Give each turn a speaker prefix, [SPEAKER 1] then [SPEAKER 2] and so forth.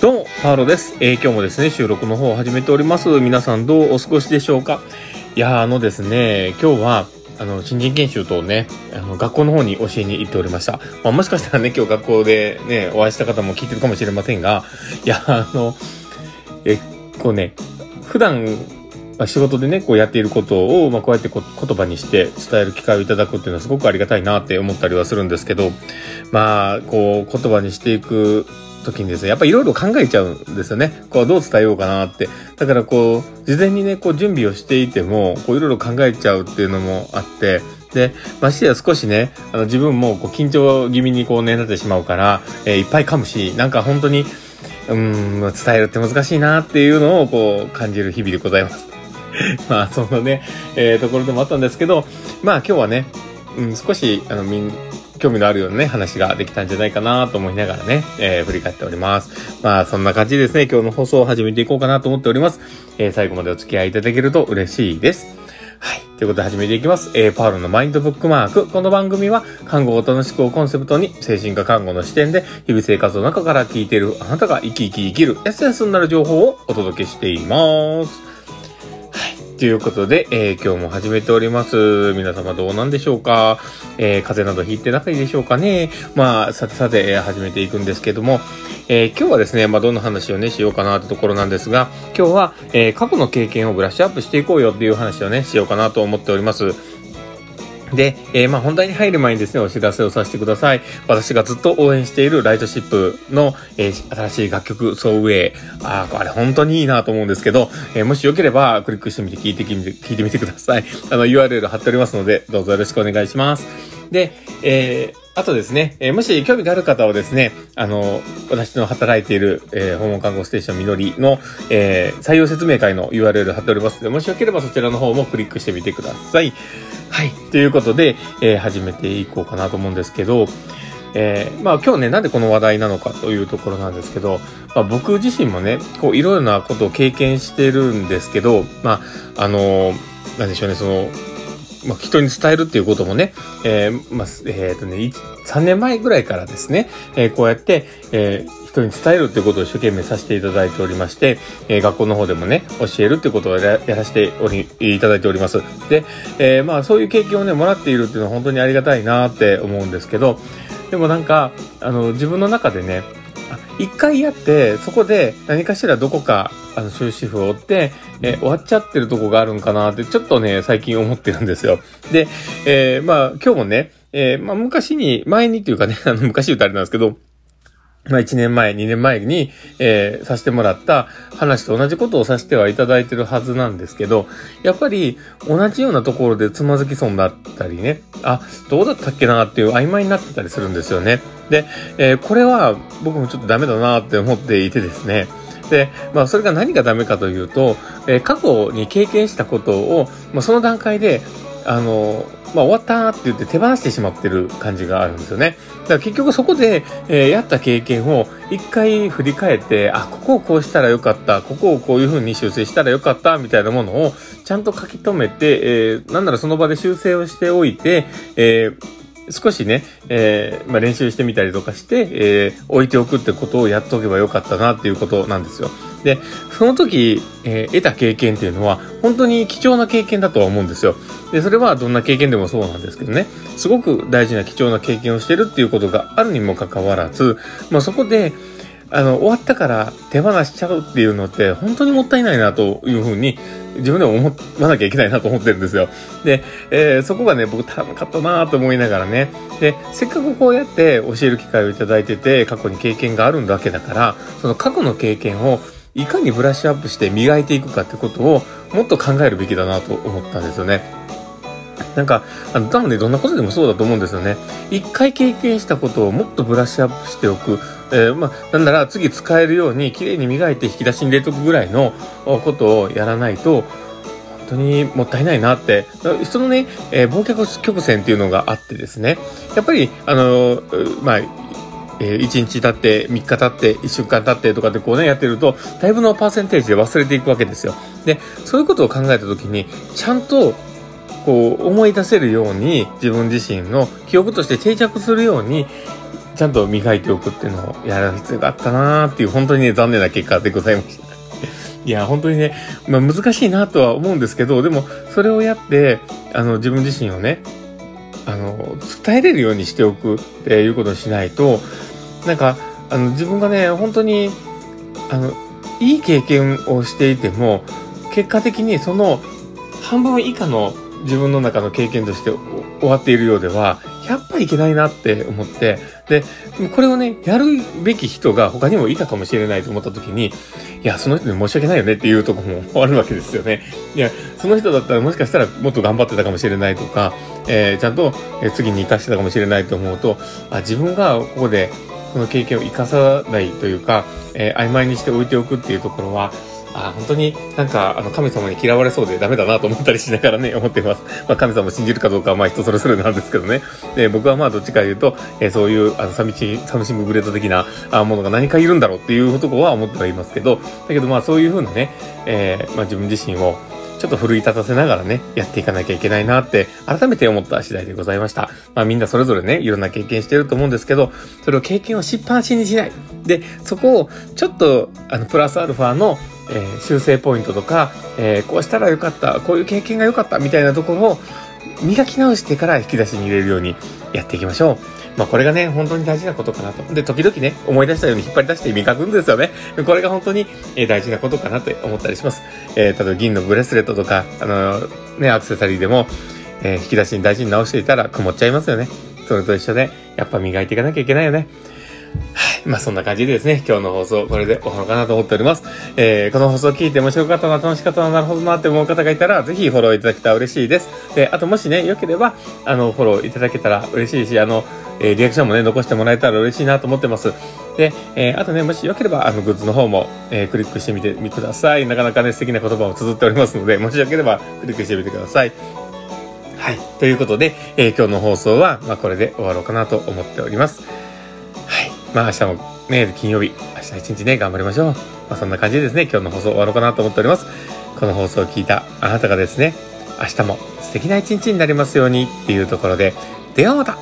[SPEAKER 1] どうも、パーロです。えー今日もですね、収録の方を始めております。皆さんどうお過ごしでしょうか？いやー、あのですね、今日は、あの、新人研修とね、あの、学校の方に教えに行っておりました。まあ、もしかしたらね、今日学校でね、お会いした方も聞いてるかもしれませんが、いや、あの、え、こうね、普段、まあ、仕事でね、こうやっていることを、まあ、こうやってこ言葉にして伝える機会をいただくっていうのはすごくありがたいなって思ったりはするんですけど、まあ、こう、言葉にしていく時にですね、やっぱいろいろ考えちゃうんですよね。こう、どう伝えようかなって。だからこう、事前にね、こう、準備をしていても、こう、いろいろ考えちゃうっていうのもあって、で、ましてや少しね、あの、自分もこう、緊張気味にこう、ね、なってしまうから、えーいっぱい噛むし、なんか本当に、うーん、伝えるって難しいなっていうのをこう、感じる日々でございます。まあ、そのね、えーところでもあったんですけど、まあ今日はね、うん、少し、あの、みん、興味のあるようなね、話ができたんじゃないかなと思いながらね、えー振り返っております。まあ、そんな感じですね、今日の放送を始めていこうかなと思っております。えー最後までお付き合いいただけると嬉しいです。はい。ということで始めていきます。えーパールのマインドブックマーク。この番組は、看護を楽しくをコンセプトに、精神科看護の視点で、日々生活の中から聞いているあなたが生き生き生きるエッセンスになる情報をお届けしています。ということで、えー今日も始めております。皆様どうなんでしょうか？えー風邪などひいてないいでしょうかね？まあ、さてさて、え始めていくんですけども、えー今日はですね、まあ、どんな話をね、しようかなってところなんですが、今日は、え過去の経験をブラッシュアップしていこうよっていう話をね、しようかなと思っております。で、えーまあ本題に入る前にですね、お知らせをさせてください。私がずっと応援しているライトシップの、えー新しい楽曲、ソウウェイ。あーあれ本当にいいなと思うんですけど、えーもしよければクリックしてみて聞いてみて、聞いてみてください。あの URL 貼っておりますので、どうぞよろしくお願いします。で、えーあとですね、えーもし興味がある方はですね、あの、私の働いている、えー訪問看護ステーションみのりの、えー採用説明会の URL 貼っておりますので、もしよければそちらの方もクリックしてみてください。はい。ということで、えー始めていこうかなと思うんですけど、えーまあ今日ね、なんでこの話題なのかというところなんですけど、まあ僕自身もね、こういろいろなことを経験してるんですけど、まあ、あのーなんでしょうね、その、まあ、人に伝えるっていうこともね、えーまあ、えっ、とね、3年前ぐらいからですね、えーこうやって、えー人に伝えるっていうことを一生懸命させていただいておりまして、えー学校の方でもね、教えるっていうことをやらせており、いただいております。で、えーまあ、そういう経験をね、もらっているっていうのは本当にありがたいなって思うんですけど、でもなんか、あの、自分の中でね、一回やって、そこで何かしらどこか、あの、終止符を追って、え終わっちゃってるとこがあるんかなって、ちょっとね、最近思ってるんですよ。で、えーまあ、今日もね、えーまあ、昔に、前にっていうかね、あの、昔言うとあれなんですけど、まあ、1年前、2年前に、えーさせてもらった話と同じことをさせてはいただいてるはずなんですけど、やっぱり同じようなところでつまずきそうになったりね、あ、どうだったっけなっていう曖昧になってたりするんですよね。で、えーこれは僕もちょっとダメだなって思っていてですね、で、まあ、それが何がダメかというと、えー過去に経験したことを、まあ、その段階で、あの、まあ、終わったって言って手放してしまってる感じがあるんですよね。だから結局そこで、えーやった経験を一回振り返って、あ、ここをこうしたらよかった、ここをこういう風に修正したらよかった、みたいなものをちゃんと書き留めて、えーなんならその場で修正をしておいて、えー少しね、えーまあ、練習してみたりとかして、えー置いておくってことをやっとけばよかったなっていうことなんですよ。で、その時、えー得た経験っていうのは、本当に貴重な経験だとは思うんですよ。で、それはどんな経験でもそうなんですけどね、すごく大事な貴重な経験をしてるっていうことがあるにもかかわらず、まあ、そこで、あの、終わったから手放しちゃうっていうのって、本当にもったいないなというふうに、自分でも思わなきゃいけないなと思ってるんですよ。で、えーそこがね、僕足らなかったなと思いながらね。で、せっかくこうやって教える機会をいただいてて、過去に経験があるわけだから、その過去の経験をいかにブラッシュアップして磨いていくかってことをもっと考えるべきだなと思ったんですよね。なんか、あの、多分ね、どんなことでもそうだと思うんですよね。一回経験したことをもっとブラッシュアップしておく。えーまあ、なんなら次使えるように綺麗に磨いて引き出しに入れとくぐらいのことをやらないと、本当にもったいないなって。人のね、えー忘却曲線っていうのがあってですね。やっぱり、あのまあ、えー、1日経って、3日経って、1週間経ってとかってこうね、やってると、だいぶのパーセンテージで忘れていくわけですよ。で、そういうことを考えたときに、ちゃんとこう思い出せるように自分自身の記憶として定着するようにちゃんと磨いておくっていうのをやる必要があったなーっていう本当にね残念な結果でございました。いや、本当にね、まあ難しいなとは思うんですけど、でもそれをやって、あの自分自身をね、あの、伝えれるようにしておくっていうことをしないと、なんか、あの自分がね、本当に、あの、いい経験をしていても、結果的にその半分以下の自分の中の経験として終わっているようでは、やっぱいけないなって思って、で、これをね、やるべき人が他にもいたかもしれないと思った時に、いや、その人に申し訳ないよねっていうとこもあるわけですよね。いや、その人だったらもしかしたらもっと頑張ってたかもしれないとか、えー、ちゃんと次に活かしてたかもしれないと思うと、あ、自分がここでその経験を生かさないというか、えー、曖昧にして置いておくっていうところは、あ本当になんかあの神様に嫌われそうでダメだなと思ったりしながらね、思っています。まあ神様を信じるかどうかはまあ人それぞれなんですけどね。で、僕はまあどっちか言うと、えー、そういうあの寂しい、寂しむグレード的なあものが何かいるんだろうっていうところは思ってはいますけど、だけどまあそういうふうなね、えー、まあ自分自身をちょっと奮い立たせながらね、やっていかなきゃいけないなって、改めて思った次第でございました。まあみんなそれぞれね、いろんな経験してると思うんですけど、それを経験をしっぱなしにしない。で、そこをちょっと、あの、プラスアルファの、えー、修正ポイントとか、えー、こうしたらよかった、こういう経験が良かったみたいなところを磨き直してから引き出しに入れるようにやっていきましょう。まあこれがね、本当に大事なことかなと。で、時々ね、思い出したように引っ張り出して磨くんですよね。これが本当にえ大事なことかなと思ったりします。えー、例えば銀のブレスレットとか、あのー、ね、アクセサリーでも、えー、引き出しに大事に直していたら曇っちゃいますよね。それと一緒で、やっぱ磨いていかなきゃいけないよね。は。まあそんな感じでですね、今日の放送、これで終わろうかなと思っております。えー、この放送を聞いて面白かったな、楽しかったな、なるほどなって思う方がいたら、ぜひフォローいただけたら嬉しいです。で、あともしね、良ければ、あの、フォローいただけたら嬉しいし、あの、えー、リアクションもね、残してもらえたら嬉しいなと思ってます。で、えー、あとね、もしよければ、あの、グッズの方も、えー、クリックしてみてください。なかなかね、素敵な言葉を綴っておりますので、もしよければ、クリックしてみてください。はい。ということで、えー、今日の放送は、まあ、これで終わろうかなと思っております。まあ、明日もね、金曜日、明日一日ね、頑張りましょう。まあ、そんな感じでですね、今日の放送終わろうかなと思っております。この放送を聞いたあなたがですね、明日も素敵な一日になりますようにっていうところで、ではまた